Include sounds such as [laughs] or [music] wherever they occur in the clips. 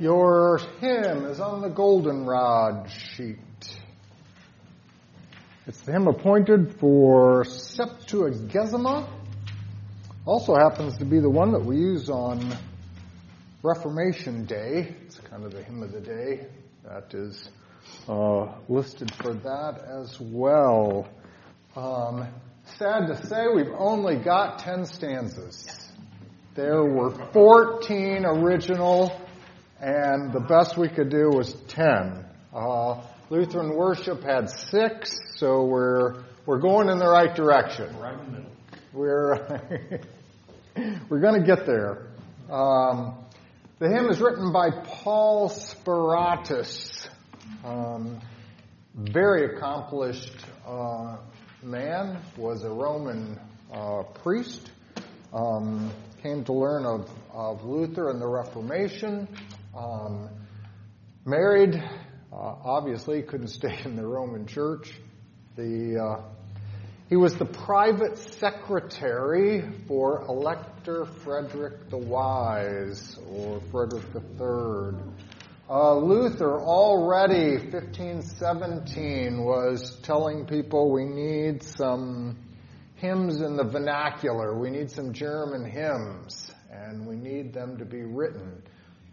Your hymn is on the goldenrod sheet. It's the hymn appointed for Septuagesima. Also happens to be the one that we use on Reformation Day. It's kind of the hymn of the day. That is uh, listed for that as well. Um, sad to say, we've only got 10 stanzas. There were 14 original and the best we could do was 10. Uh, Lutheran worship had six, so we're we're going in the right direction. Right in the middle. We're [laughs] we're going to get there. Um, the hymn is written by Paul Speratus, um, very accomplished uh, man, was a Roman uh, priest, um, came to learn of, of Luther and the Reformation, um, married, uh, obviously couldn't [laughs] stay in the Roman Church. The uh, he was the private secretary for Elector Frederick the Wise, or Frederick III. Uh, Luther already 1517 was telling people we need some hymns in the vernacular. We need some German hymns, and we need them to be written.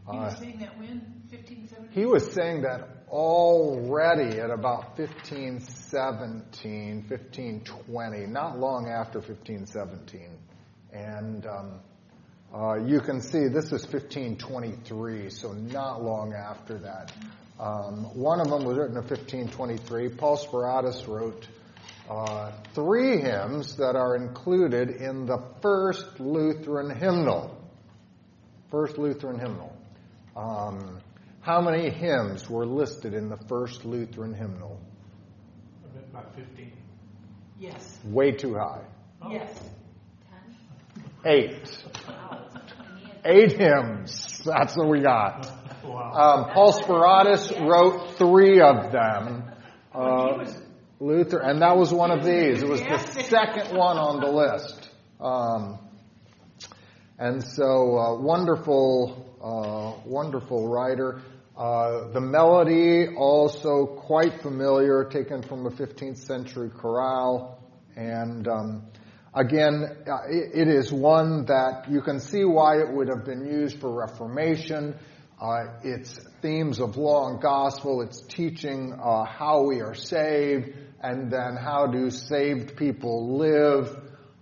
He was saying that when? 1517? He was saying that already at about 1517, 1520, not long after 1517. And um, uh, you can see this is 1523, so not long after that. Um, one of them was written in 1523. Paul Speratus wrote uh, three hymns that are included in the first Lutheran hymnal. First Lutheran hymnal. Um, how many hymns were listed in the first Lutheran hymnal? About 15. Yes. Way too high. Yes. 10? Eight. Eight hymns. That's what we got. [laughs] Wow. Um, Paul Speratus wrote three of them. Uh, was, Luther, and that was one of these. It was the second one on the list. Um, and so, uh, wonderful, uh, wonderful writer. Uh, the melody also quite familiar, taken from a 15th century chorale, and um, again, uh, it, it is one that you can see why it would have been used for Reformation. Uh, its themes of law and gospel, its teaching uh, how we are saved, and then how do saved people live.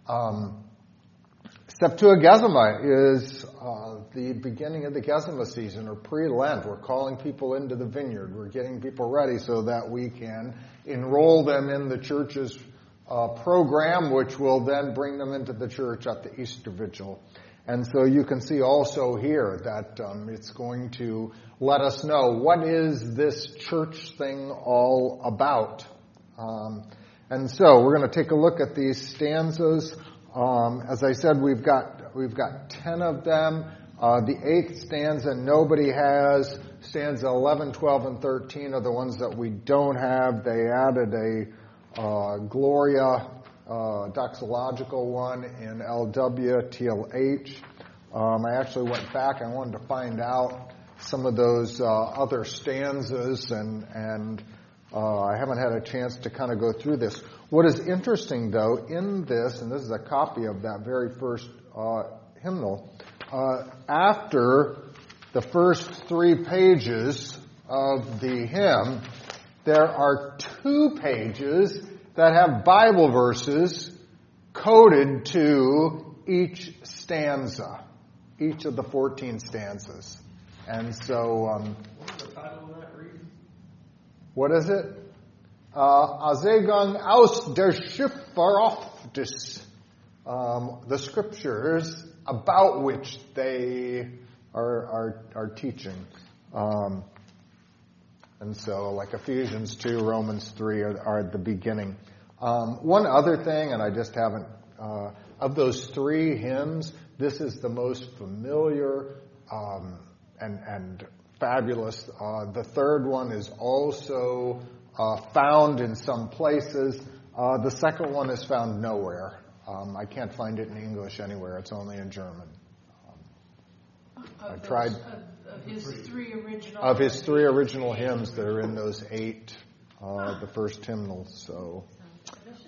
Um, Septuagesima is uh, the beginning of the Gesima season or pre-Lent. We're calling people into the vineyard. We're getting people ready so that we can enroll them in the church's uh, program, which will then bring them into the church at the Easter Vigil. And so you can see also here that um, it's going to let us know what is this church thing all about. Um, and so we're going to take a look at these stanzas. Um, as I said, we've got we've got ten of them. Uh, the eighth stanza nobody has. Stanza 11, 12, and 13 are the ones that we don't have. They added a uh, Gloria uh, doxological one in LW, TLH. Um, I actually went back. I wanted to find out some of those uh, other stanzas, and and uh, I haven't had a chance to kind of go through this. What is interesting, though, in this, and this is a copy of that very first uh, hymnal, uh, after the first three pages of the hymn, there are two pages that have Bible verses coded to each stanza, each of the 14 stanzas. And so, um, What's the title of that read? What is it? Uh, Azegung aus der Schifferoftis, um, the scriptures about which they are, are, are teaching. Um, and so, like Ephesians 2, Romans 3 are, are at the beginning. Um, one other thing, and I just haven't, uh, of those three hymns, this is the most familiar um, and, and fabulous. Uh, the third one is also uh, found in some places. Uh, the second one is found nowhere. Um, I can't find it in English anywhere. It's only in German. of I those- tried- Of, of his three original. of his three original hymns that are in those eight, uh, the first hymnals. So,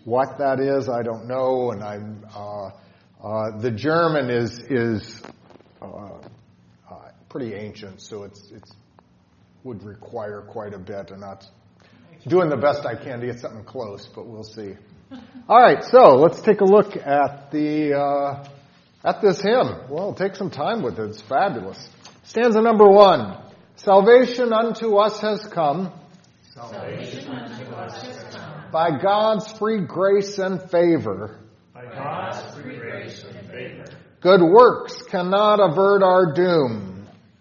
what that is, I don't know, and I'm. Uh, uh, the German is is pretty ancient, so it's it's would require quite a bit, and that's doing the best I can to get something close, but we'll see. All right, so let's take a look at the uh, at this hymn. Well, take some time with it. It's fabulous. Stanza number one: Salvation unto us has come. Salvation unto us has come. By God's free grace and favor. By God's free grace and favor. Good works cannot avert our doom.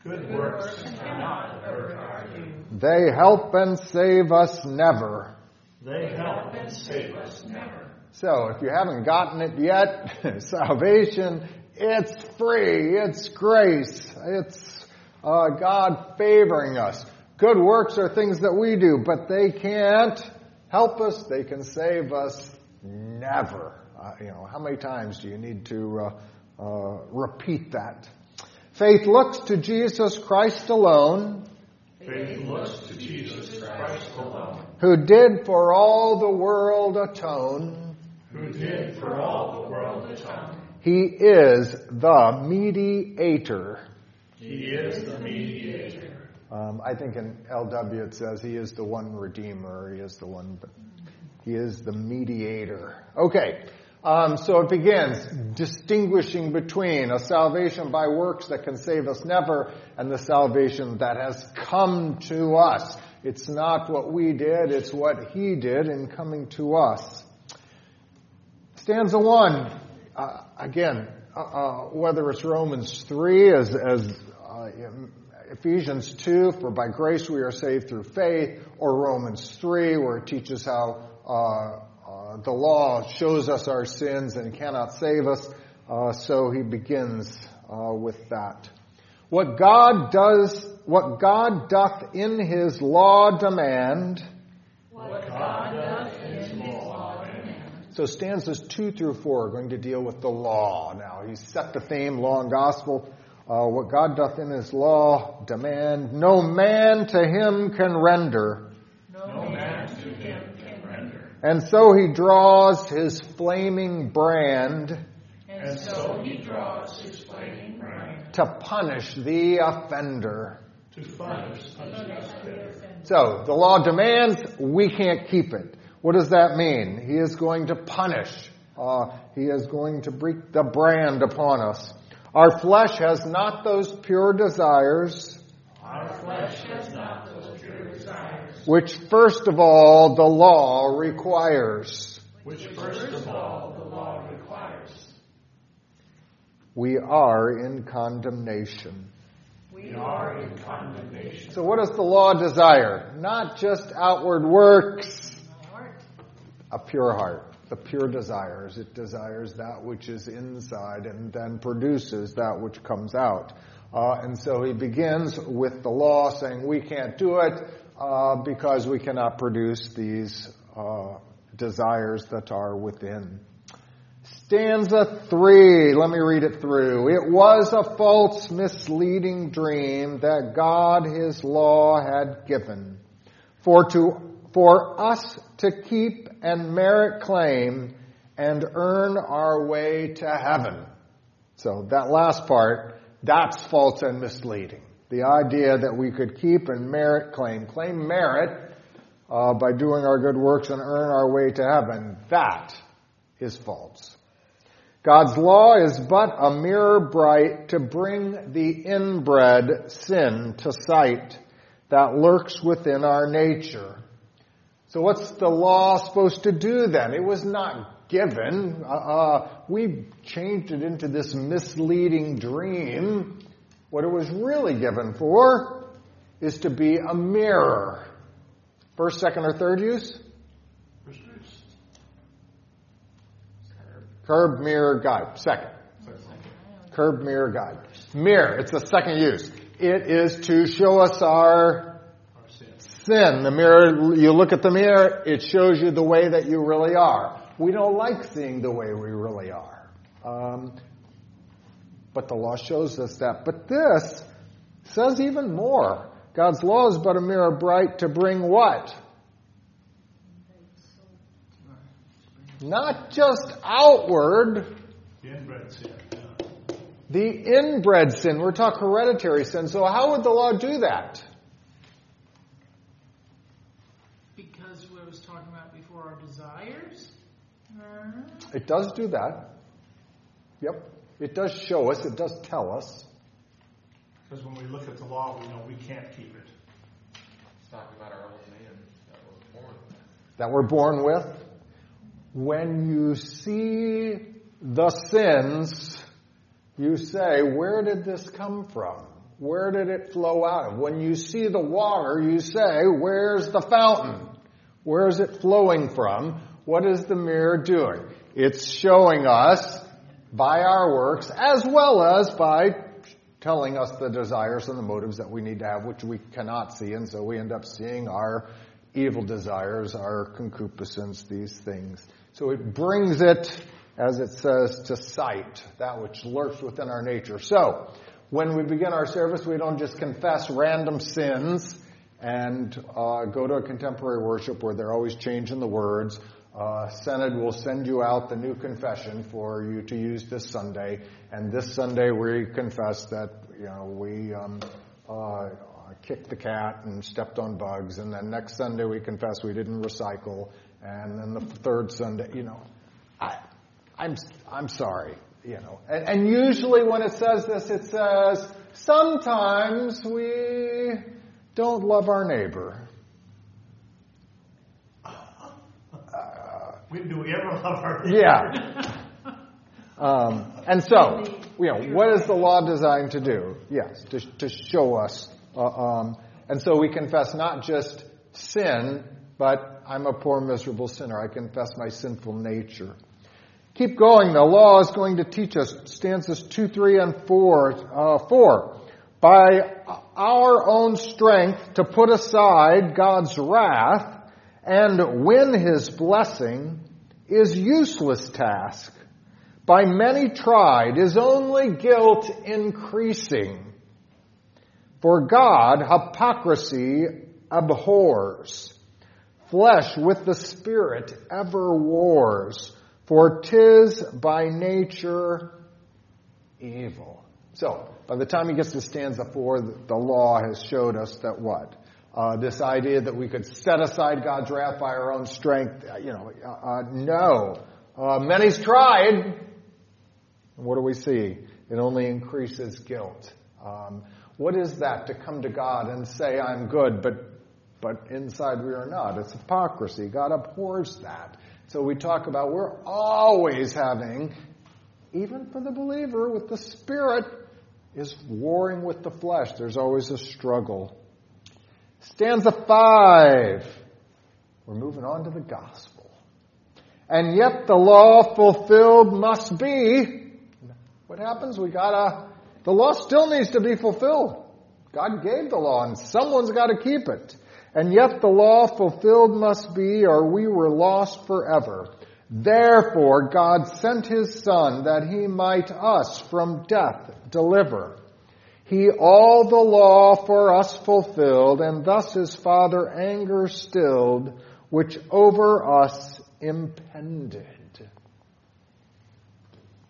Good works cannot avert our doom. They help and save us never. They help and save us never. So if you haven't gotten it yet, [laughs] salvation, it's free, it's grace, it's uh, God favoring us. Good works are things that we do, but they can't help us, they can save us never. Uh, you know, how many times do you need to uh, uh repeat that? Faith looks to Jesus Christ alone. Faith looks to Jesus Christ alone. Who did for all the world atone. Who did for all the world atone. He is the mediator. He is the mediator. Um, I think in LW it says he is the one redeemer. He is the one, he is the mediator. Okay. Um, so it begins distinguishing between a salvation by works that can save us never and the salvation that has come to us. It's not what we did, it's what he did in coming to us. Stanza one, uh, again, uh, uh, whether it's Romans 3 as, as uh, Ephesians 2, for by grace we are saved through faith, or Romans 3, where it teaches how uh, the law shows us our sins and cannot save us, uh, so he begins uh, with that. What God does, what God doth in his law demand. What God doth in his law demand. So stanzas two through four are going to deal with the law. Now he's set the theme, law and gospel. Uh, what God doth in his law demand, no man to him can render. No man to him and so he draws his flaming brand. And so he draws his flaming brand. To punish the offender. To punish the offender. So the law demands, we can't keep it. What does that mean? He is going to punish. Uh, he is going to break the brand upon us. Our flesh has not those pure desires. Our flesh has not those pure desires which first of all the law requires. Which first of all the law requires. We are in condemnation. We are in condemnation. So what does the law desire? Not just outward works. A pure heart. The pure desires. It desires that which is inside and then produces that which comes out. Uh, and so he begins with the law saying we can't do it uh, because we cannot produce these uh, desires that are within. Stanza three, let me read it through. It was a false, misleading dream that God His law had given for to, for us to keep and merit claim and earn our way to heaven. So that last part, that's false and misleading. The idea that we could keep and merit claim, claim merit uh, by doing our good works and earn our way to heaven, that is false. God's law is but a mirror bright to bring the inbred sin to sight that lurks within our nature. So what's the law supposed to do then? It was not given. Uh, uh we changed it into this misleading dream what it was really given for is to be a mirror. First, second, or third use? Curb, mirror, guide. Second. Curb, mirror, guide. Mirror, it's the second use. It is to show us our sin. The mirror, you look at the mirror, it shows you the way that you really are. We don't like seeing the way we really are. Um, but the law shows us that. But this says even more. God's law is but a mirror bright to bring what? Not just outward. The inbred sin. The inbred sin. We're talking hereditary sin. So how would the law do that? Because we was talking about before our desires. It does do that. Yep. It does show us. It does tell us. Because when we look at the law, we know we can't keep it. It's talking about our old man that we're born with. That we're born with. When you see the sins, you say, where did this come from? Where did it flow out of? When you see the water, you say, where's the fountain? Where is it flowing from? What is the mirror doing? It's showing us by our works as well as by telling us the desires and the motives that we need to have, which we cannot see, and so we end up seeing our evil desires, our concupiscence, these things. So it brings it, as it says, to sight, that which lurks within our nature. So, when we begin our service, we don't just confess random sins and uh, go to a contemporary worship where they're always changing the words. Uh, Synod will send you out the new confession for you to use this Sunday, and this Sunday we confess that you know we um, uh, kicked the cat and stepped on bugs, and then next Sunday we confess we didn't recycle, and then the third Sunday, you know, I, I'm I'm sorry, you know, and, and usually when it says this, it says sometimes we don't love our neighbor. We, do we ever love our [laughs] Yeah. [laughs] Um, and so, you know, what is the law designed to do? Yes, to, to show us. Uh, um, and so we confess not just sin, but I'm a poor, miserable sinner. I confess my sinful nature. Keep going. The law is going to teach us stanzas 2, 3, and 4. Uh, 4. By our own strength to put aside God's wrath and win his blessing is useless task. By many tried is only guilt increasing. For God hypocrisy abhors. Flesh with the spirit ever wars. For tis by nature evil. So, by the time he gets to stanza four, the law has showed us that what? Uh, this idea that we could set aside God's wrath by our own strength, uh, you know, uh, uh no. Uh, many's tried. What do we see? It only increases guilt. Um, what is that to come to God and say, I'm good, but, but inside we are not? It's hypocrisy. God abhors that. So we talk about we're always having, even for the believer, with the Spirit, is warring with the flesh. There's always a struggle. Stanza 5. We're moving on to the gospel. And yet the law fulfilled must be. What happens? We gotta, the law still needs to be fulfilled. God gave the law and someone's gotta keep it. And yet the law fulfilled must be or we were lost forever. Therefore God sent his son that he might us from death deliver. He all the law for us fulfilled, and thus his father anger stilled, which over us impended.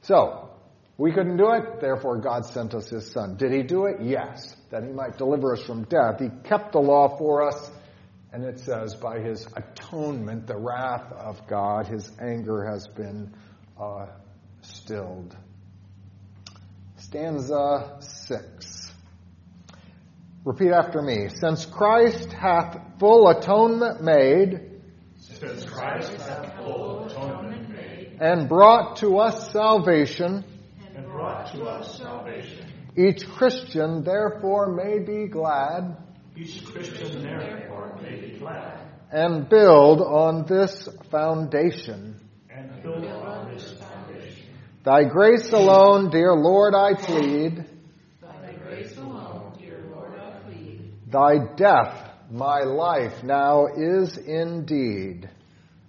So, we couldn't do it, therefore God sent us his son. Did he do it? Yes, that he might deliver us from death. He kept the law for us, and it says, by his atonement, the wrath of God, his anger has been uh, stilled. Stanza 6. Repeat after me. Since Christ hath full atonement made, Since Christ hath full atonement made, and brought to us salvation, and brought to us salvation, each Christian therefore may be glad each Christian therefore may be glad and build on this foundation. and build on this foundation. Thy grace alone, dear Lord, I plead. Thy grace alone, dear Lord, I plead. Thy death, my life now is indeed.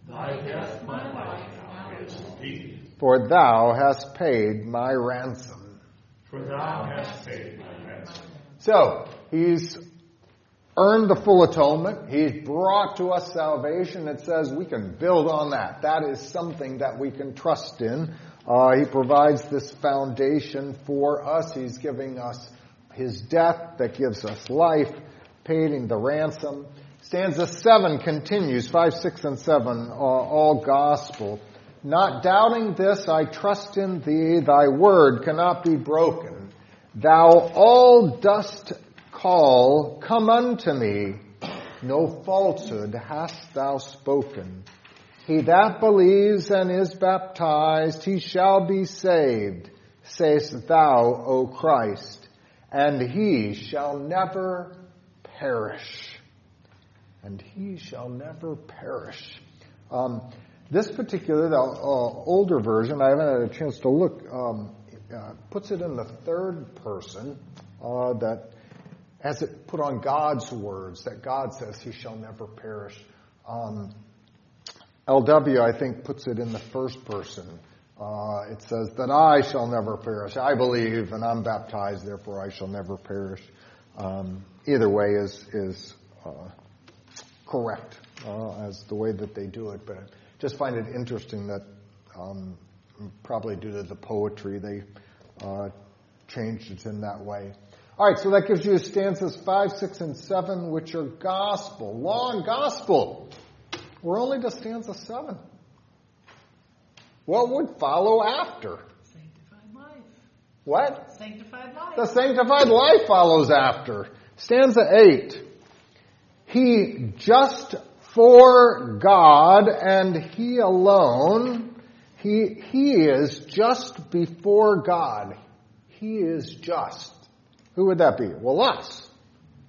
Thy death my life now is indeed, For thou hast paid my ransom. for thou hast paid my ransom. So, he's earned the full atonement. He's brought to us salvation. It says we can build on that. That is something that we can trust in. Uh, he provides this foundation for us. He's giving us his death that gives us life, paying the ransom. Stanza 7 continues, 5, 6, and 7, uh, all gospel. Not doubting this, I trust in thee, thy word cannot be broken. Thou all dost call, come unto me. No falsehood hast thou spoken. He that believes and is baptized, he shall be saved, sayest thou, O Christ, and he shall never perish. And he shall never perish. Um, this particular, the uh, older version, I haven't had a chance to look, um, uh, puts it in the third person, uh, that as it put on God's words, that God says he shall never perish. Um, LW, I think, puts it in the first person. Uh, it says that I shall never perish. I believe and I'm baptized, therefore I shall never perish. Um, either way is is uh, correct uh, as the way that they do it, but I just find it interesting that um, probably due to the poetry they uh, changed it in that way. All right, so that gives you stanzas 5, 6, and 7, which are gospel, law and gospel. We're only to stanza 7. What would follow after? Sanctified life. What? Sanctified life. The sanctified life follows after. Stanza 8. He just for God and He alone, He, he is just before God. He is just. Who would that be? Well, us.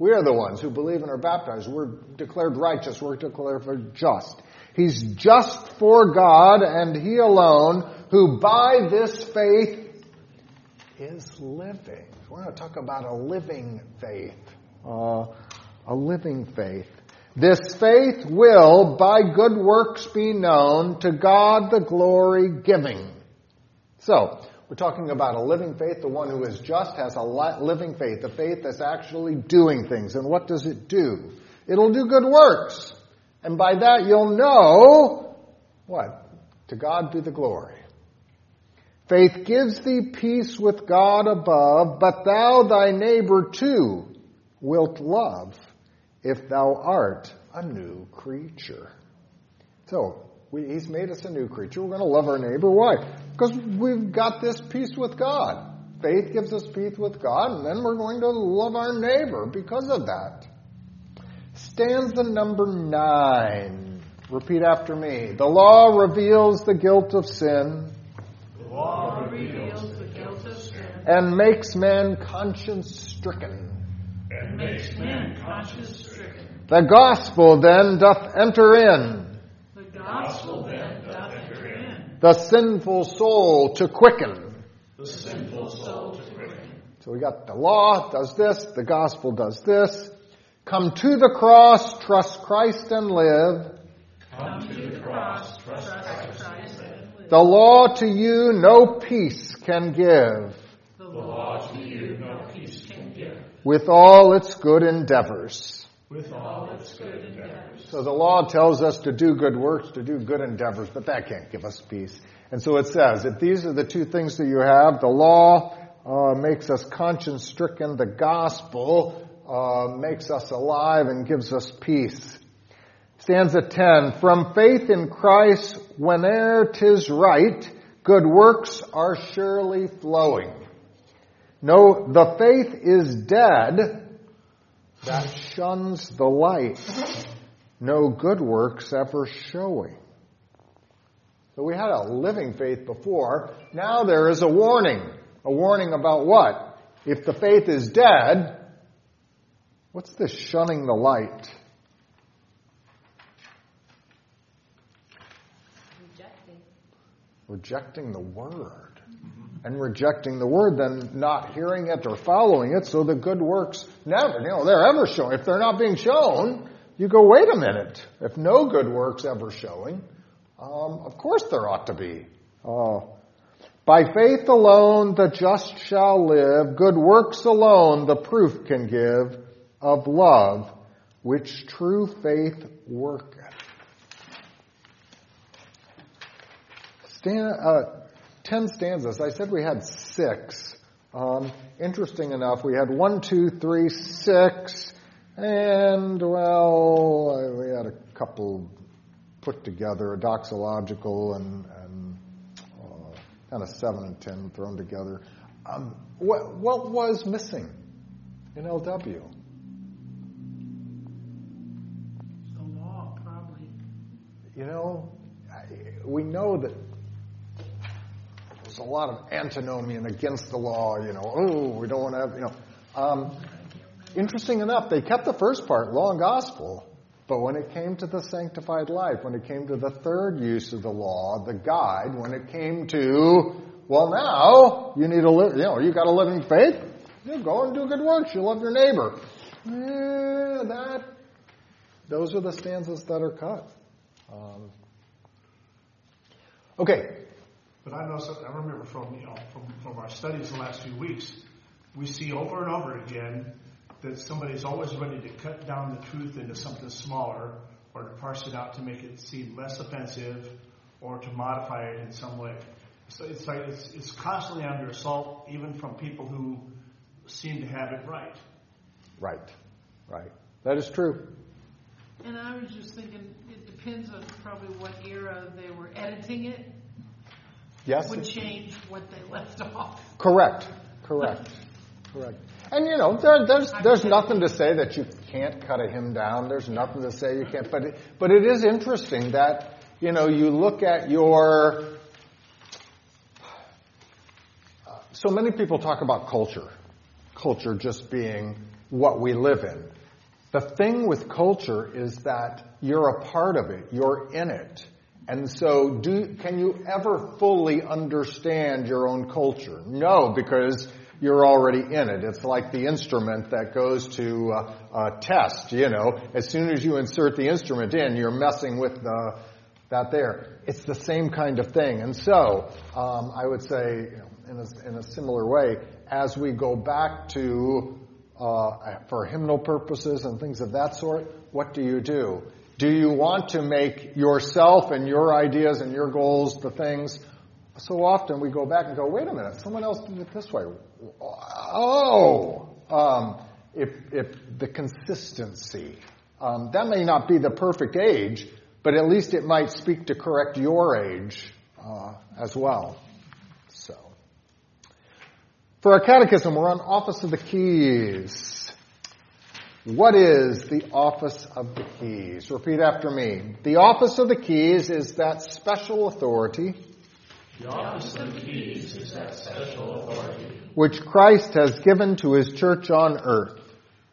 We are the ones who believe and are baptized. We're declared righteous. We're declared for just. He's just for God and He alone who by this faith is living. We're going to talk about a living faith. Uh, a living faith. This faith will by good works be known to God the glory giving. So, we're talking about a living faith. The one who is just has a living faith, a faith that's actually doing things. And what does it do? It'll do good works. And by that you'll know what? To God be the glory. Faith gives thee peace with God above, but thou thy neighbor too wilt love if thou art a new creature. So, we, he's made us a new creature. We're going to love our neighbor. Why? Because we've got this peace with God. Faith gives us peace with God, and then we're going to love our neighbor because of that. Stanza number nine. Repeat after me. The law reveals the guilt of sin. The law reveals the guilt of sin. And makes man conscience stricken. And makes man conscience stricken. The gospel then doth enter in. The gospel then doth enter in. The sinful soul to quicken. The sinful soul to quicken. So we got the law does this, the gospel does this. Come to the cross, trust Christ and live. Come to the cross, trust Christ and live. The law to you no peace can give. The law to you no peace can give. With all its good endeavors. With all its good endeavors. So the law tells us to do good works, to do good endeavors, but that can't give us peace. And so it says, if these are the two things that you have, the law uh, makes us conscience stricken, the gospel uh, makes us alive and gives us peace. Stanza 10, from faith in Christ, whene'er 'tis right, good works are surely flowing. No, the faith is dead that shuns the light, no good works ever showing. So we had a living faith before. Now there is a warning. A warning about what? If the faith is dead, what's this shunning the light? Rejecting. Rejecting the word. And rejecting the word, then not hearing it or following it, so the good works never, you know, they're ever shown. If they're not being shown, you go, wait a minute. If no good works ever showing, um, of course there ought to be. Uh, by faith alone the just shall live, good works alone the proof can give of love which true faith worketh. Stan, uh, ten stanzas. I said we had six. Um, interesting enough, we had one, two, three, six, and well, we had a couple put together, a doxological and, and uh, kind of seven and ten thrown together. Um, what, what was missing in LW? The law, probably. You know, we know that there's a lot of antinomian against the law. You know, oh, we don't want to have, you know. Um, interesting enough, they kept the first part, law and gospel, but when it came to the sanctified life, when it came to the third use of the law, the guide, when it came to, well, now you need to live, you know, you got to live in faith. You go and do good works. You love your neighbor. Eh, that, those are the stanzas that are cut. Um, okay. But I know, something, I remember from, you know, from, from our studies the last few weeks, we see over and over again that somebody's always ready to cut down the truth into something smaller or to parse it out to make it seem less offensive or to modify it in some way. So it's like it's, it's constantly under assault, even from people who seem to have it right. Right, right. That is true. And I was just thinking, it depends on probably what era they were editing it. Yes. Would change what they left off. Correct. Correct. Correct. And you know, there, there's there's nothing to say that you can't cut a hymn down. There's nothing to say you can't. But it, but it is interesting that you know you look at your. Uh, so many people talk about culture, culture just being what we live in. The thing with culture is that you're a part of it. You're in it. And so, do, can you ever fully understand your own culture? No, because you're already in it. It's like the instrument that goes to a test, you know. As soon as you insert the instrument in, you're messing with the, that there. It's the same kind of thing. And so, um, I would say, in, a, in a similar way, as we go back to, uh, for hymnal purposes and things of that sort, what do you do? Do you want to make yourself and your ideas and your goals the things? So often we go back and go, wait a minute, someone else did it this way. Oh, um, if, if the consistency. Um, that may not be the perfect age, but at least it might speak to correct your age uh, as well. So, for our catechism, we're on Office of the Keys. What is the office of the keys? Repeat after me. The office of the keys is that special authority. The office of the keys is that special authority. Which Christ has given to his church on earth.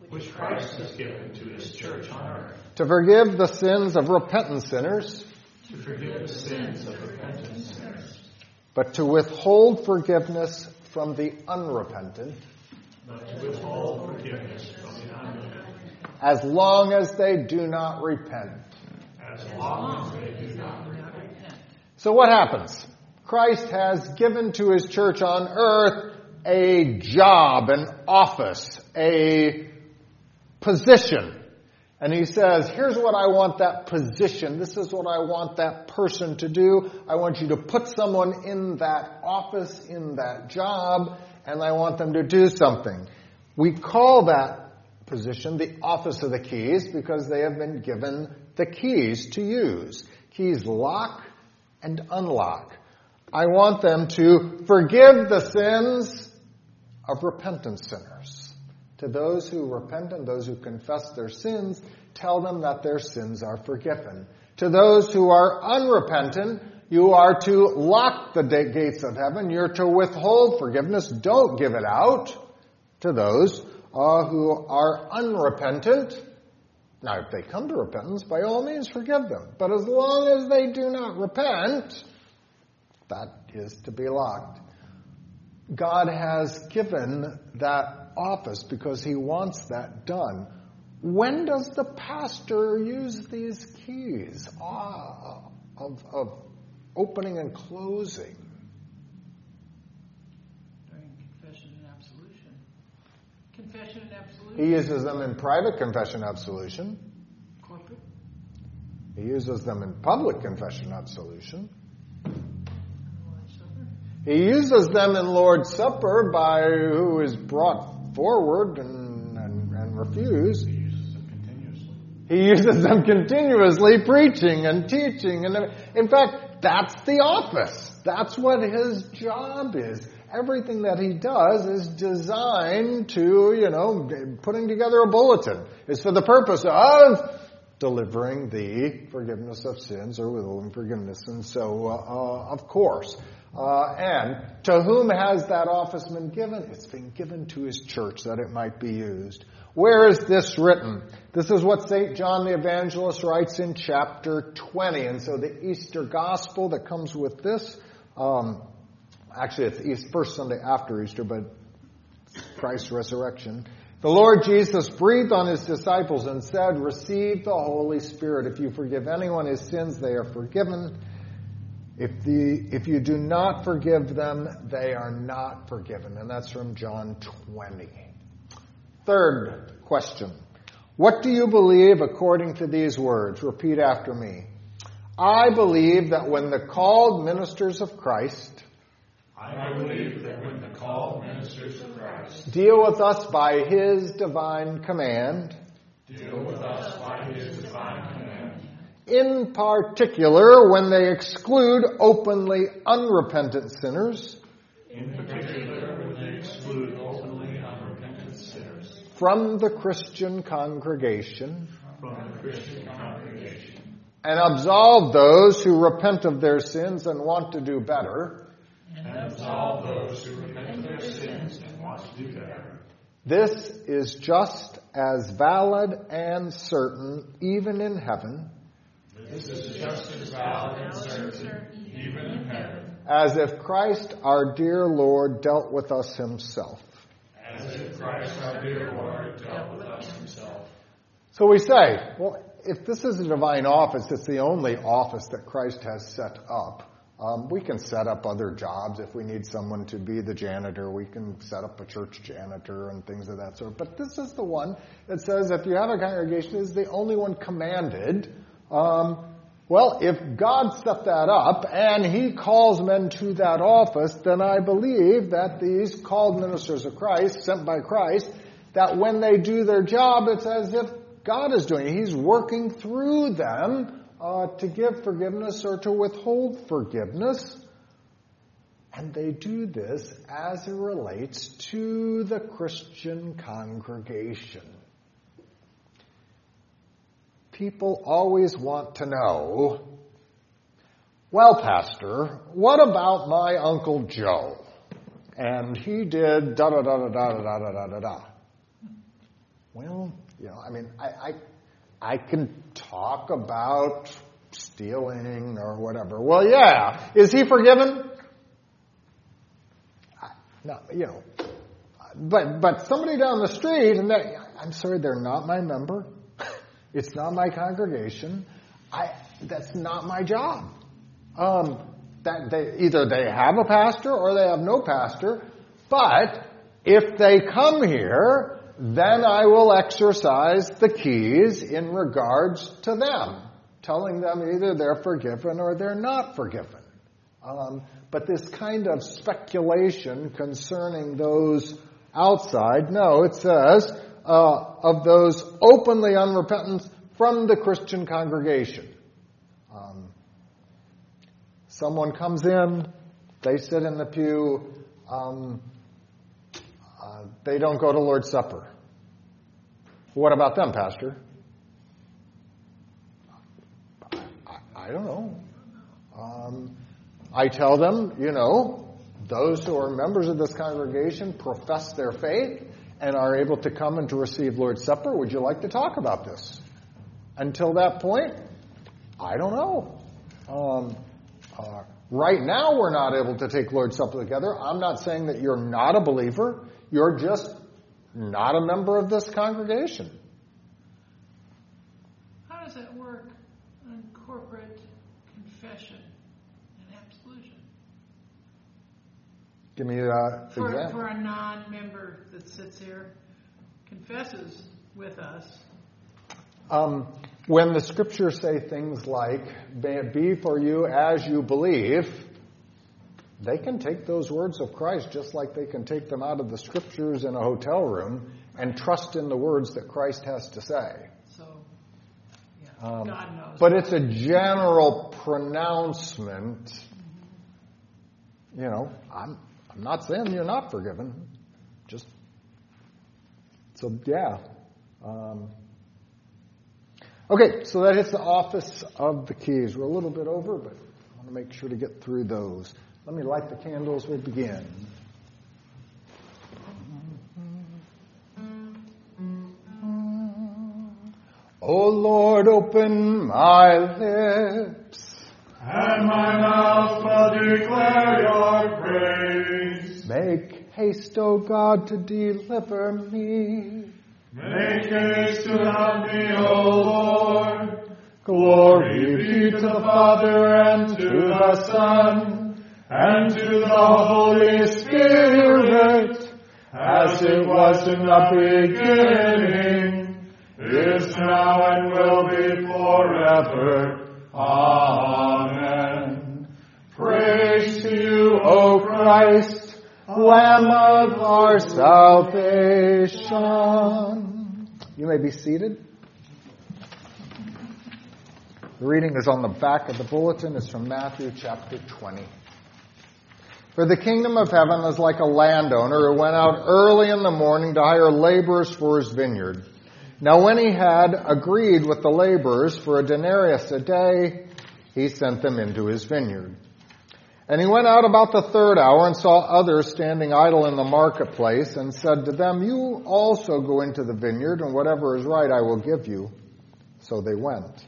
Which Christ has given to his church on earth. To forgive the sins of repentant sinners. To forgive the sins of repentant sinners. But to withhold forgiveness from the unrepentant. But to withhold forgiveness from the unrepentant as long as they do not repent. As long as they do not repent. So what happens? Christ has given to his church on earth a job, an office, a position. And he says, here's what I want that position. This is what I want that person to do. I want you to put someone in that office, in that job, and I want them to do something. We call that position the office of the keys because they have been given the keys to use. Keys lock and unlock. I want them to forgive the sins of repentant sinners. To those who repent and those who confess their sins, tell them that their sins are forgiven. To those who are unrepentant, you are to lock the gates of heaven. You're to withhold forgiveness. Don't give it out to those uh, who are unrepentant. Now, if they come to repentance, by all means forgive them. But as long as they do not repent, that is to be locked. God has given that office because He wants that done. When does the pastor use these keys ah, of, of opening and closing? Confession and absolution? He uses them in private confession absolution. Corporate? He uses them in public confession absolution. Lord's Supper? He uses them in Lord's Supper by who is brought forward and, and, and refused. He uses them continuously. He uses them continuously, preaching and teaching. And in fact, that's the office. That's what his job is. Everything that he does is designed to, you know, putting together a bulletin. It's for the purpose of delivering the forgiveness of sins or withholding forgiveness. And so, uh, of course, uh, and to whom has that office been given? It's been given to his church that it might be used. Where is this written? This is what St. John the Evangelist writes in chapter 20. And so the Easter gospel that comes with this, um, actually it's first Sunday after Easter, but Christ's resurrection. The Lord Jesus breathed on his disciples and said, Receive the Holy Spirit. If you forgive anyone his sins, they are forgiven. If, the, if you do not forgive them, they are not forgiven. And that's from John 20. Third question. What do you believe according to these words? Repeat after me. I believe that when the called ministers of Christ I believe that when the called ministers of Christ deal with us by his divine command, deal with us by his divine command, in particular when they exclude openly unrepentant sinners. In particular when they exclude openly unrepentant sinners. From the Christian congregation. From the Christian congregation, and absolve those who repent of their sins and want to do better, and absolve those who repent of their sins and want to do better. this is just as valid and certain even in heaven This is just as valid and certain, even in heaven, as if Christ our dear Lord dealt with us himself. as if Christ our dear Lord dealt with us himself. So we say, well, if this is a divine office, it's the only office that Christ has set up. Um, we can set up other jobs if we need someone to be the janitor. We can set up a church janitor and things of that sort. But this is the one that says if you have a congregation, is the only one commanded. Um, well, if God set that up and He calls men to that office, then I believe that these called ministers of Christ, sent by Christ, that when they do their job, it's as if God is doing it. He's working through them uh, to give forgiveness or to withhold forgiveness. And they do this as it relates to the Christian congregation. People always want to know, well, Pastor, what about my Uncle Joe? And he did da da da da da da da da da da. Well, you know, I mean, I, I, I can talk about stealing or whatever. Well, yeah. Is he forgiven? No, you know. But, but somebody down the street, and I'm sorry, they're not my member. [laughs] It's not my congregation. I, that's not my job. Um, that they, either they have a pastor or they have no pastor. But if they come here, then I will exercise the keys in regards to them, telling them either they're forgiven or they're not forgiven. Um, but this kind of speculation concerning those outside, no, it says uh, of those openly unrepentant from the Christian congregation. Um, someone comes in, they sit in the pew, um, uh, they don't go to Lord's Supper. What about them, Pastor? I, I don't know. Um, I tell them, you know, those who are members of this congregation profess their faith and are able to come and to receive Lord's Supper. Would you like to talk about this? Until that point, I don't know. Um, uh, right now, we're not able to take Lord's Supper together. I'm not saying that you're not a believer. You're just not a member of this congregation. How does that work on corporate confession and absolution? Give me uh, For, example. for a non-member that sits here, confesses with us. Um, when the scriptures say things like, may it be for you as you believe, they can take those words of Christ just like they can take them out of the scriptures in a hotel room and trust in the words that Christ has to say. So, yeah, Um, God knows. But it's a general pronouncement. You know, I'm, I'm not saying you're not forgiven. Just, so yeah. Um, okay, so that hits the office of the keys. We're a little bit over, but I want to make sure to get through those. Let me light the candles. We'll begin. O Lord, open my lips. And my mouth will declare your praise. Make haste, O God, to deliver me. Make haste to help me, O Lord. Glory be to the Father and to the Son and to the Holy Spirit, as it was in the beginning, is now and will be forever. Amen. Praise to you, O Christ, Lamb of our salvation. You may be seated. The reading is on the back of the bulletin. It's from Matthew chapter 20. For the kingdom of heaven is like a landowner who went out early in the morning to hire laborers for his vineyard. Now when he had agreed with the laborers for a denarius a day, he sent them into his vineyard. And he went out about the third hour and saw others standing idle in the marketplace and said to them, You also go into the vineyard and whatever is right I will give you. So they went.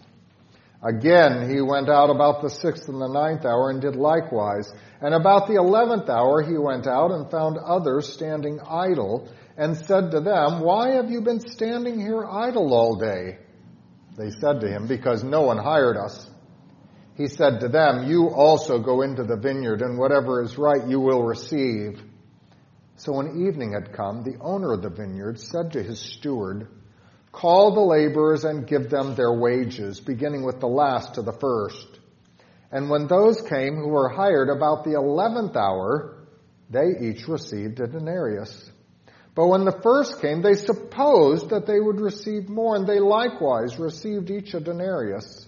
Again, he went out about the sixth and the ninth hour and did likewise. And about the eleventh hour he went out and found others standing idle and said to them, Why have you been standing here idle all day? They said to him, Because no one hired us. He said to them, You also go into the vineyard, and whatever is right you will receive. So when evening had come, the owner of the vineyard said to his steward, Call the laborers and give them their wages, beginning with the last to the first. And when those came who were hired about the eleventh hour, they each received a denarius. But when the first came, they supposed that they would receive more, and they likewise received each a denarius.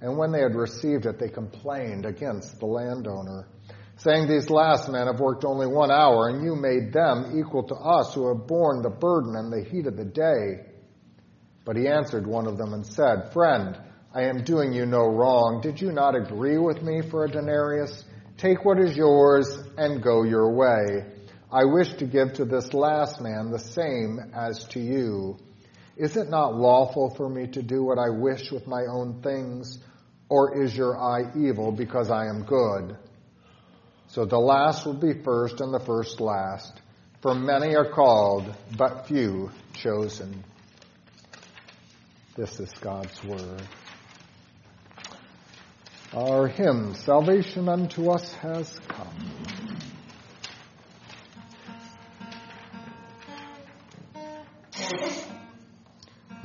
And when they had received it, they complained against the landowner, saying, These last men have worked only one hour, and you made them equal to us who have borne the burden and the heat of the day. But he answered one of them and said, Friend, I am doing you no wrong. Did you not agree with me for a denarius? Take what is yours and go your way. I wish to give to this last man the same as to you. Is it not lawful for me to do what I wish with my own things? Or is your eye evil because I am good? So the last will be first and the first last. For many are called, but few chosen. This is God's Word. Our hymn, Salvation unto us has come.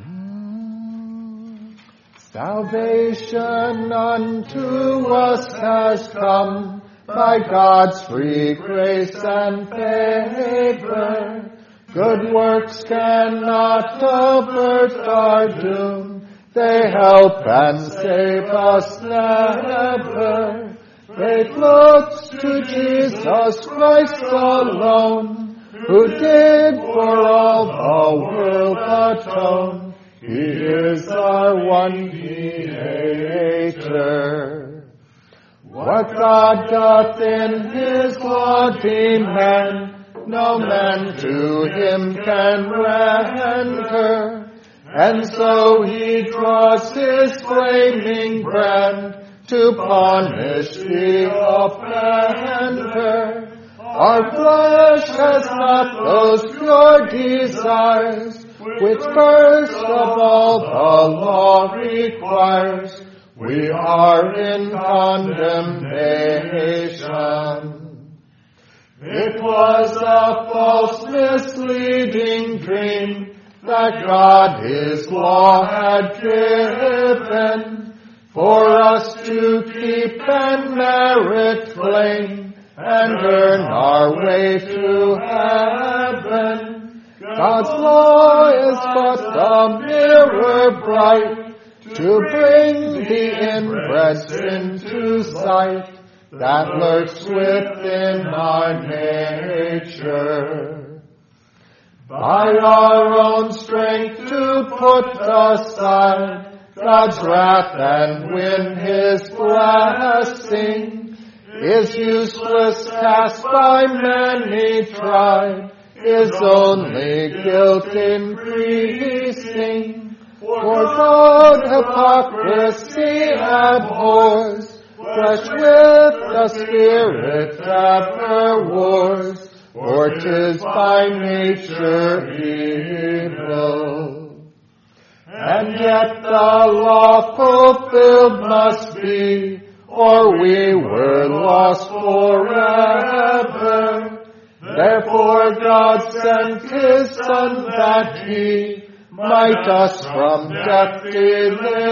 Mm. Salvation unto us has come by God's free grace and favor. Good works cannot avert our doom. They help and save us never. Faith looks to Jesus Christ alone, who did for all the world atone. He is our one mediator. What God doth in his law demand, no man to him can render. And so he draws his flaming brand to punish the offender. Our flesh has not those pure desires which first of all the law requires. We are in condemnation. It was a false misleading dream that God His law had given for us to keep and merit claim and earn our way to heaven. God's law is but a mirror bright to bring the inbred sin to sight that lurks within our nature. By our own strength to put aside God's wrath and win His blessing is useless task by many tried, is only guilt increasing. For God hypocrisy abhors, flesh with the spirit ever wars, for 'tis by nature evil. And yet the law fulfilled must be, or we were lost forever. Therefore God sent His Son that He might us from death deliver.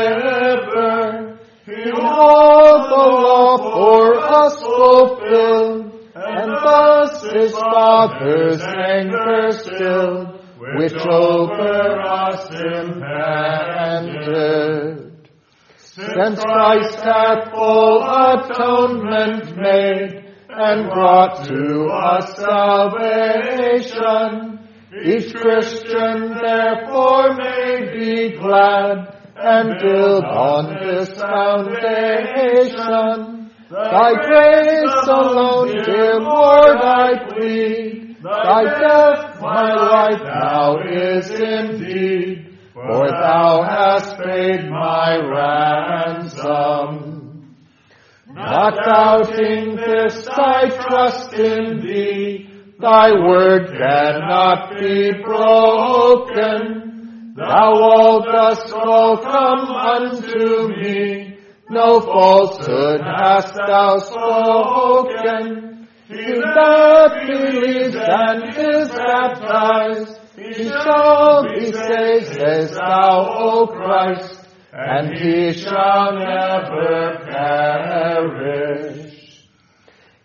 He all the law for us fulfilled, and thus His Father's anger stilled, which over us impended. Since Christ hath full atonement made, and brought to us salvation, each Christian therefore may be glad and build on this foundation. Thy grace alone, dear Lord, I plead. Thy death, my life now is indeed, for thou hast paid my ransom. Not doubting this, I trust in thee. Thy word cannot be broken. Thou all dost welcome unto me. No falsehood hast thou spoken. He that believes and is baptized, he shall be saved, sayest thou, O Christ, and he shall never perish.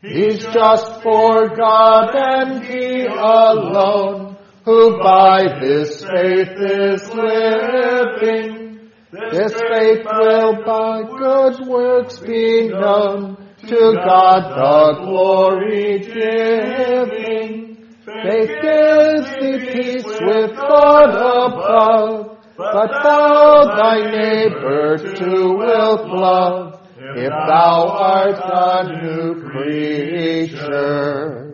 He's just for God and He alone, who by this faith is living. This faith will by good works be known, to God the glory giving. Faith gives thee peace with God above, but thou thy neighbor too wilt love if thou art a new creature.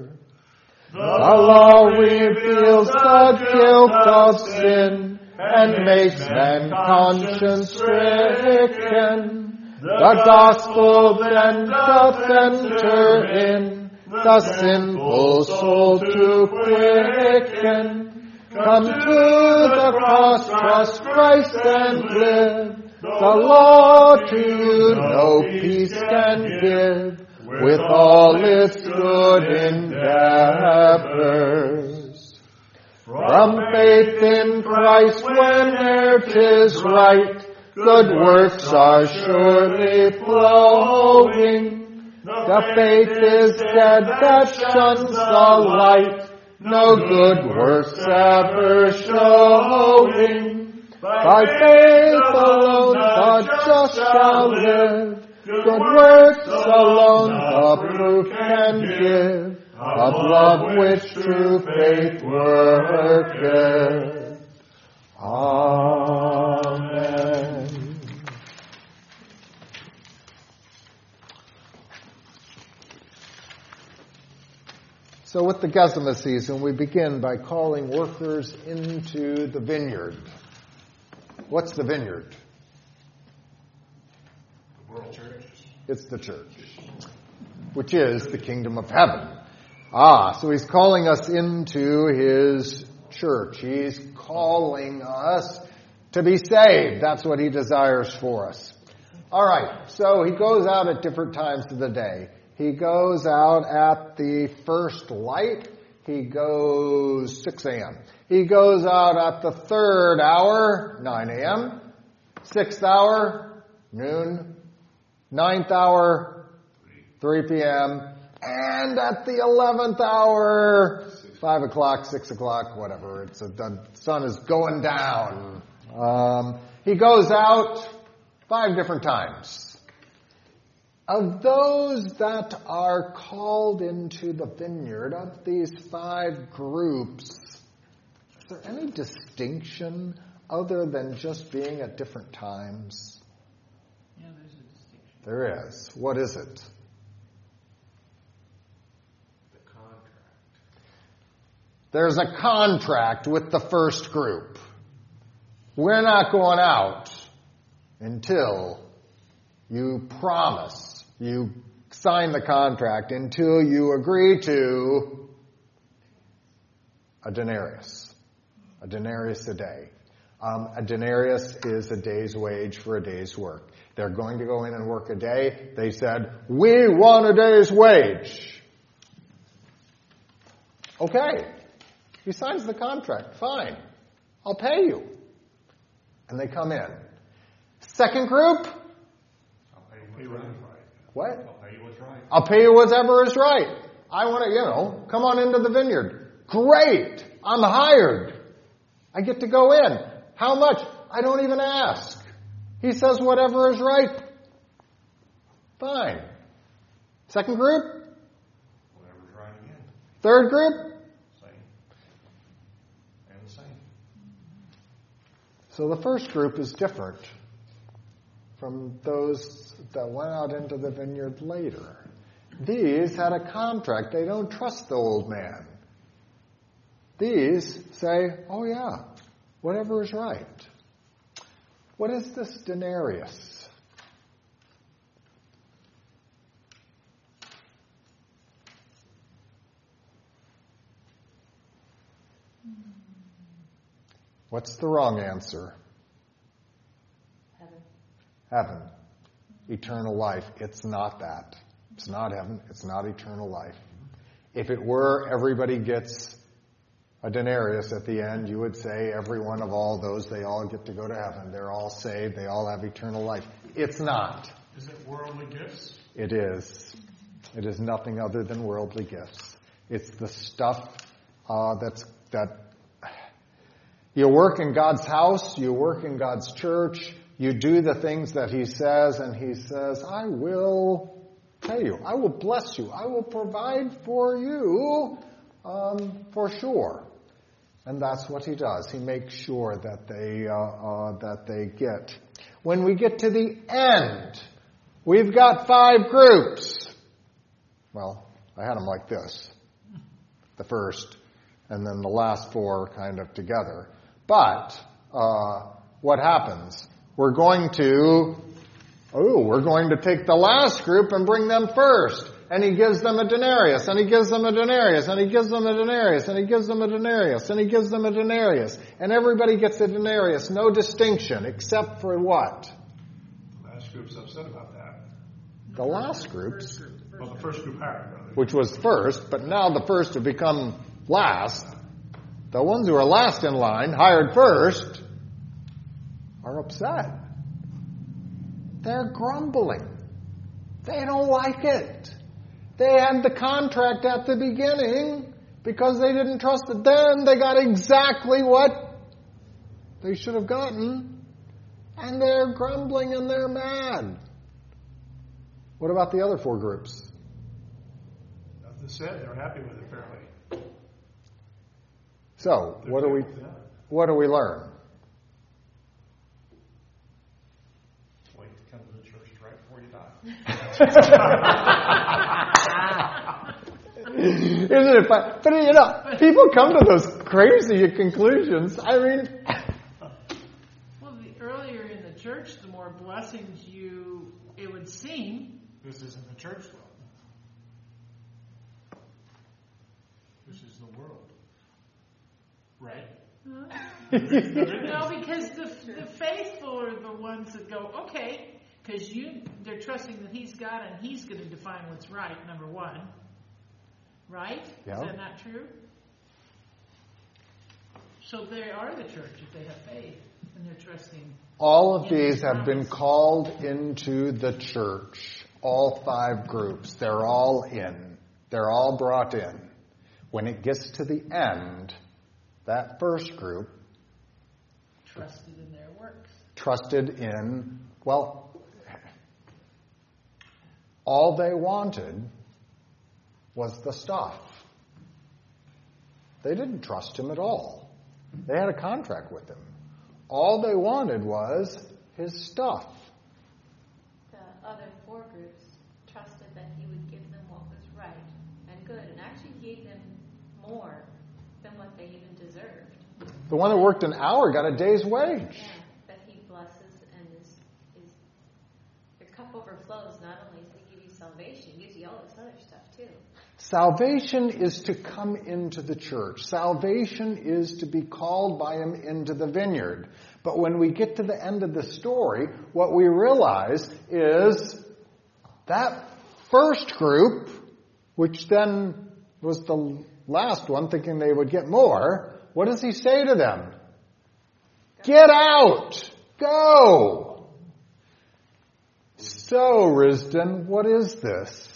The law reveals the guilt of sin and makes man conscience stricken. The gospel then doth enter in the sinful soul to quicken. Come to the cross, trust Christ and live. The law to you no peace can give with all its good endeavors. From faith in Christ whene'er 'tis right, good works are surely flowing. The faith is dead that shuns the light, no good works ever showing. By faith alone the just shall live. Good works alone the proof can give of love which true faith worketh. Amen. So with the Gesima season, we begin by calling workers into the vineyard. What's the vineyard? The world. It's the church, which is the kingdom of heaven. Ah, so he's calling us into his church. He's calling us to be saved. That's what he desires for us. All right, so he goes out at different times of the day. He goes out at the first light. He goes 6 a.m. He goes out at the third hour, 9 a.m. Sixth hour, noon. Ninth hour, 3 p.m. And at the 11th hour, 5 o'clock, 6 o'clock, whatever. It's a, the sun is going down. Um, he goes out five different times. Of those that are called into the vineyard, of these five groups, is there any distinction other than just being at different times? Yeah, there's a distinction. There is. What is it? The contract. There's a contract with the first group. We're not going out until you promise, you sign the contract, until you agree to a denarius. A denarius a day. Um, a denarius is a day's wage for a day's work. They're going to go in and work a day. They said, we want a day's wage. Okay. He signs the contract. Fine. I'll pay you. And they come in. Second group, I'll pay you what's right. right. what? I'll pay you what's right. I'll pay you whatever is right. I want to, you know, come on into the vineyard. Great. I'm hired. I get to go in. How much? I don't even ask. He says whatever is right. Fine. Second group? Whatever's right again. Third group? Same. And the same. So the first group is different from those that went out into the vineyard later. These had a contract. They don't trust the old man. These say, oh yeah, whatever is right. What is this denarius? What's the wrong answer? Heaven. Heaven. Eternal life. It's not that. It's not heaven. It's not eternal life. If it were, everybody gets a denarius at the end. You would say every one of all those, they all get to go to heaven. They're all saved. They all have eternal life. It's not. Is it worldly gifts? It is. It is nothing other than worldly gifts. It's the stuff uh, that's that. You work in God's house. You work in God's church. You do the things that He says, and He says, "I will pay you. I will bless you. I will provide for you um, for sure." And that's what He does. He makes sure that they uh, uh, that they get. When we get to the end, we've got five groups. Well, I had them like this the first, and then the last four kind of together. But uh, what happens? We're going to, oh, we're going to take the last group and bring them first. And he gives them a denarius, and he gives them a denarius, and he gives them a denarius, and he gives them a denarius, and he gives them a denarius. And everybody gets a denarius, no distinction, except for what? The last group's upset about that. The last groups. Group, Well, the first group hired, which was first, but now the first have become last. The ones who are last in line, hired first, are upset. They're grumbling. They don't like it. They had the contract at the beginning because they didn't trust it. Then they got exactly what they should have gotten, and they're grumbling and they're mad. What about the other four groups? Nothing said, they're happy with it apparently. So, They're what do we good with that. what do we learn? Wait to come to the church right before you die. [laughs] Isn't it fun? But you know, people come to those crazy conclusions. I mean, Well, the earlier in the church, the more blessings you, it would seem. This isn't the church though. This is the world. Right? [laughs] No, because the, the faithful are the ones that go, okay, Because you, they're trusting that He's God and He's going to define what's right. Number one, right? Yeah. Is that not true? So they are the church if they have faith and they're trusting. All of these have been called into the church. All five groups. They're all in. They're all brought in. When it gets to the end, that first group trusted in their works. trusted in, well, all they wanted was the stuff. They didn't trust him at all. They had a contract with him. All they wanted was his stuff. The other four groups trusted that he would give them what was right and good, and actually gave them more than what they even deserved. The one that worked an hour got a day's wage. Yeah, that he blesses and is, is your cup overflows. Not only does he give you salvation, he gives you all this other stuff too. Salvation is to come into the church. Salvation is to be called by him into the vineyard. But when we get to the end of the story, what we realize is that first group, which then was the last one, thinking they would get more, what does he say to them? Get out! Go! So, Risden, what is this?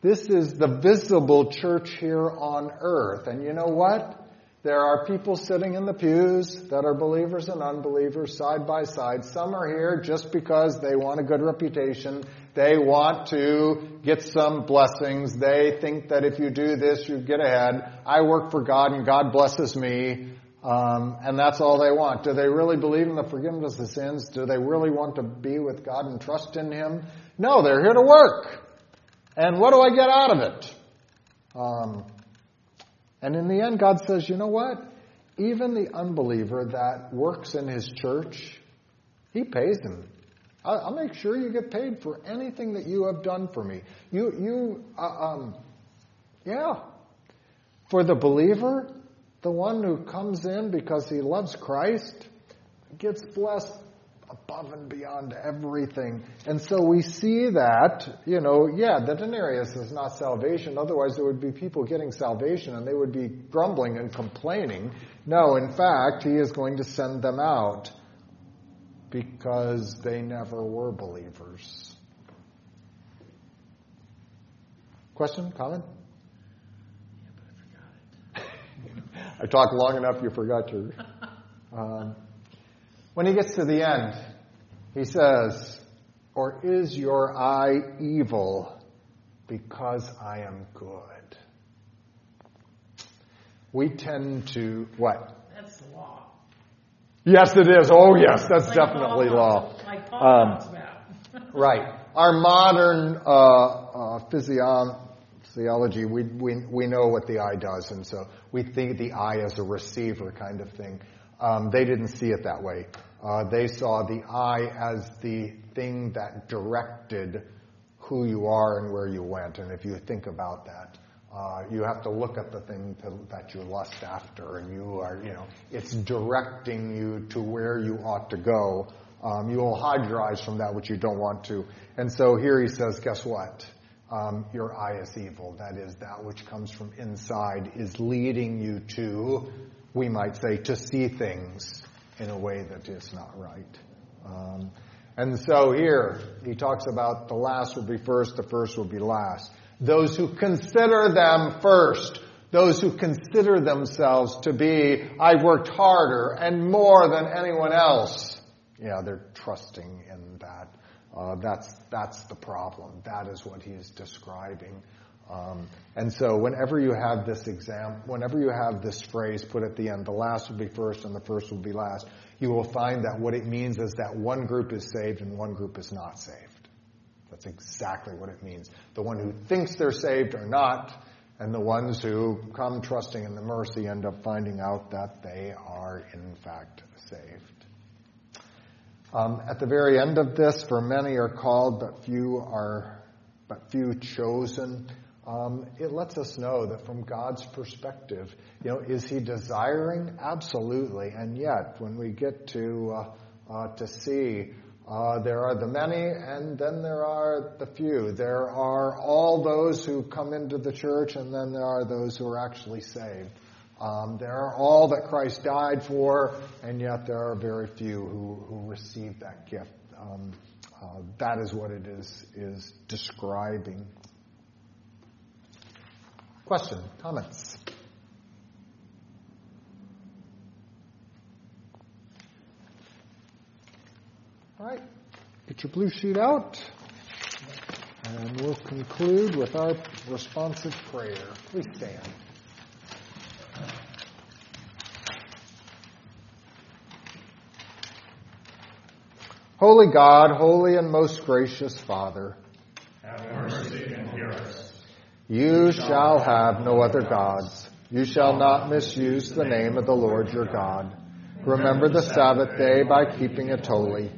This is the visible church here on earth. And you know what? There are people sitting in the pews that are believers and unbelievers side by side. Some are here just because they want a good reputation. They want to get some blessings. They think that if you do this, you get ahead. I work for God and God blesses me. Um, and that's all they want. Do they really believe in the forgiveness of sins? Do they really want to be with God and trust in Him? No, they're here to work. And what do I get out of it? Um, and in the end, God says, you know what? Even the unbeliever that works in his church, he pays him. I'll, make sure you get paid for anything that you have done for me. You, you, uh, um, yeah. For the believer, the one who comes in because he loves Christ, gets blessed above and beyond everything. And so we see that, you know, yeah, the denarius is not salvation. Otherwise, there would be people getting salvation and they would be grumbling and complaining. No, in fact, he is going to send them out because they never were believers. Question? Comment? [laughs] I talked long enough, you forgot your. Um, when he gets to the end, he says, Or is your eye evil because I am good? We tend to, what? That's law. Yes, it is. Oh, yes, that's Like definitely Paul law. Like Paul Um. [laughs] Right. Our modern uh, uh, physio- physiology, we, we, we know what the eye does, and so we think the eye is a receiver kind of thing. Um, they didn't see it that way. Uh, they saw the eye as the thing that directed who you are and where you went. And if you think about that, uh, you have to look at the thing to, that you lust after, and you are, you know, it's directing you to where you ought to go. Um, you will hide your eyes from that which you don't want to. And so here he says, guess what? Um, your eye is evil. That is, that which comes from inside is leading you to, we might say, to see things in a way that is not right. Um, and so here he talks about the last will be first, the first will be last. Those who consider them first, those who consider themselves to be, I've worked harder and more than anyone else. Yeah, they're trusting in that. Uh, that's that's the problem. That is what he's describing. Um, and so, whenever you have this exam, whenever you have this phrase put at the end, the last will be first and the first will be last, you will find that what it means is that one group is saved and one group is not saved. That's exactly what it means. The one who thinks they're saved are not, and the ones who come trusting in the mercy end up finding out that they are in fact saved. Um, at the very end of this, for many are called, but few are, but few chosen. Um, it lets us know that from God's perspective, you know, is He desiring? Absolutely. And yet, when we get to uh, uh, to see Uh, there are the many, and then there are the few. There are all those who come into the church, and then there are those who are actually saved. Um, there are all that Christ died for, and yet there are very few who, who receive that gift. Um, uh, that is what it is is describing. Question, comments. All right, get your blue sheet out, and we'll conclude with our responsive prayer. Please stand. Holy God, holy and most gracious Father, Have mercy. You shall have no other gods. You shall not misuse the name of the Lord your God. Remember the Sabbath day by keeping it holy.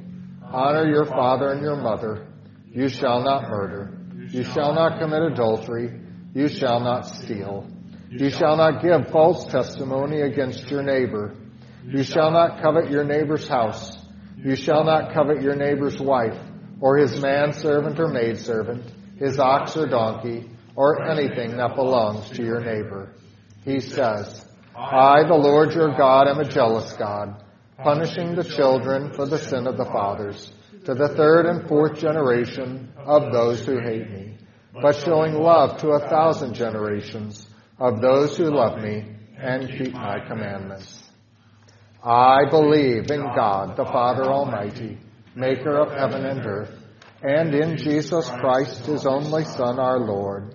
Honor your father and your mother. You shall not murder. You shall not commit adultery. You shall not steal. You shall not give false testimony against your neighbor. You shall not covet your neighbor's house. You shall not covet your neighbor's wife, or his manservant or maidservant, his ox or donkey, or anything that belongs to your neighbor. He says, I, the Lord your God, am a jealous God, punishing the children for the sin of the fathers, to the third and fourth generation of those who hate me, but showing love to a thousand generations of those who love me and keep my commandments. I believe in God, the Father Almighty, maker of heaven and earth, and in Jesus Christ, his only Son, our Lord,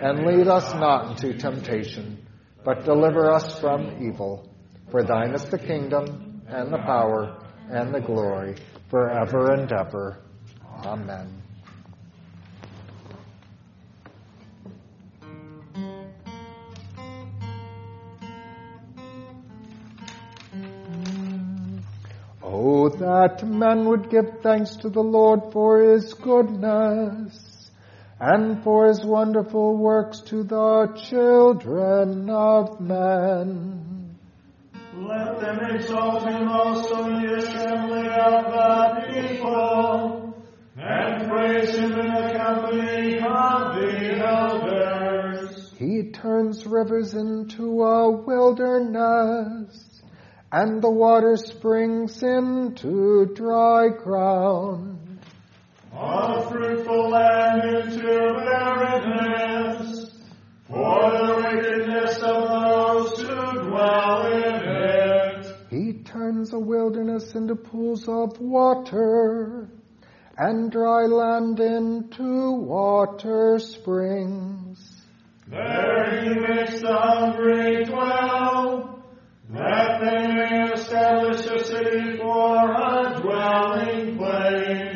And lead us not into temptation, but deliver us from evil. For thine is the kingdom, and the power, and the glory, forever and ever. Amen. Oh, that men would give thanks to the Lord for his goodness and for his wonderful works to the children of men. Let them exalt him also in the assembly of the people, and praise him in the company of the elders. He turns rivers into a wilderness and the water springs into dry ground. A fruitful land into barrenness, for the wickedness of those who dwell in it. He turns a wilderness into pools of water, and dry land into water springs. There he makes the hungry dwell, that they may establish a city for a dwelling place.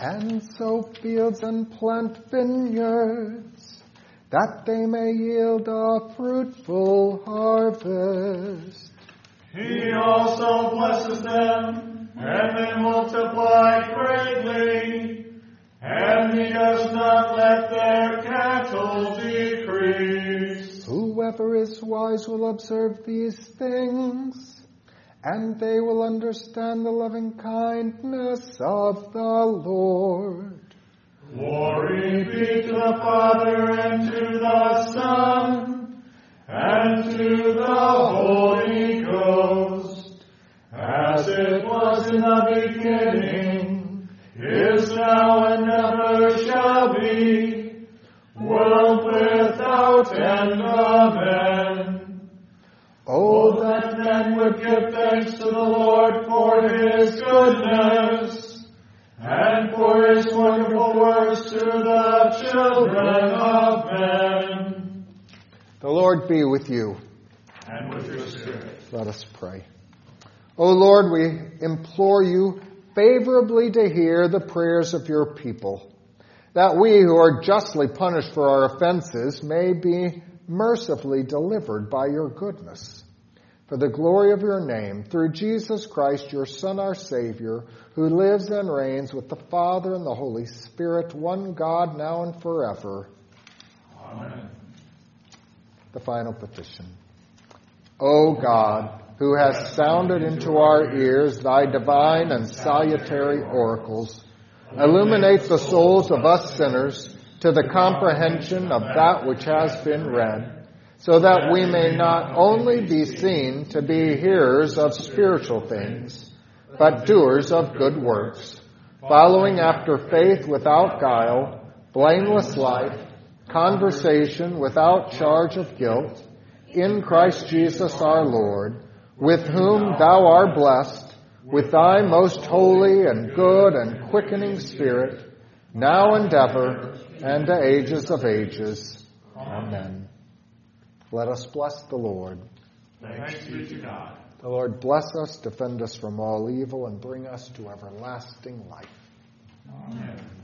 And sow fields and plant vineyards, that they may yield a fruitful harvest. He also blesses them, and they multiply greatly, and he does not let their cattle decrease. Whoever is wise will observe these things, and they will understand the loving kindness of the Lord. Glory be to the Father, and to the Son, and to the Holy Ghost, as it was in the beginning, is now, and ever shall children be with you. And with your spirit. Let us pray. O Lord, we implore you favorably to hear the prayers of your people, that we who are justly punished for our offenses may be mercifully delivered by your goodness. For the glory of your name, through Jesus Christ, your Son, our Savior, who lives and reigns with the Father and the Holy Spirit, one God, now and forever. Amen. The final petition. O God, who hast sounded into our ears thy divine and salutary oracles, illuminate the souls of us sinners to the comprehension of that which has been read, so that we may not only be seen to be hearers of spiritual things, but doers of good works, following after faith without guile, blameless life, conversation without charge of guilt, in Christ Jesus our Lord, with whom thou art blessed, with thy most holy and good and quickening Spirit, now and ever, and to ages of ages. Amen. Let us bless the Lord. Thanks be to God. The Lord bless us, defend us from all evil, and bring us to everlasting life. Amen.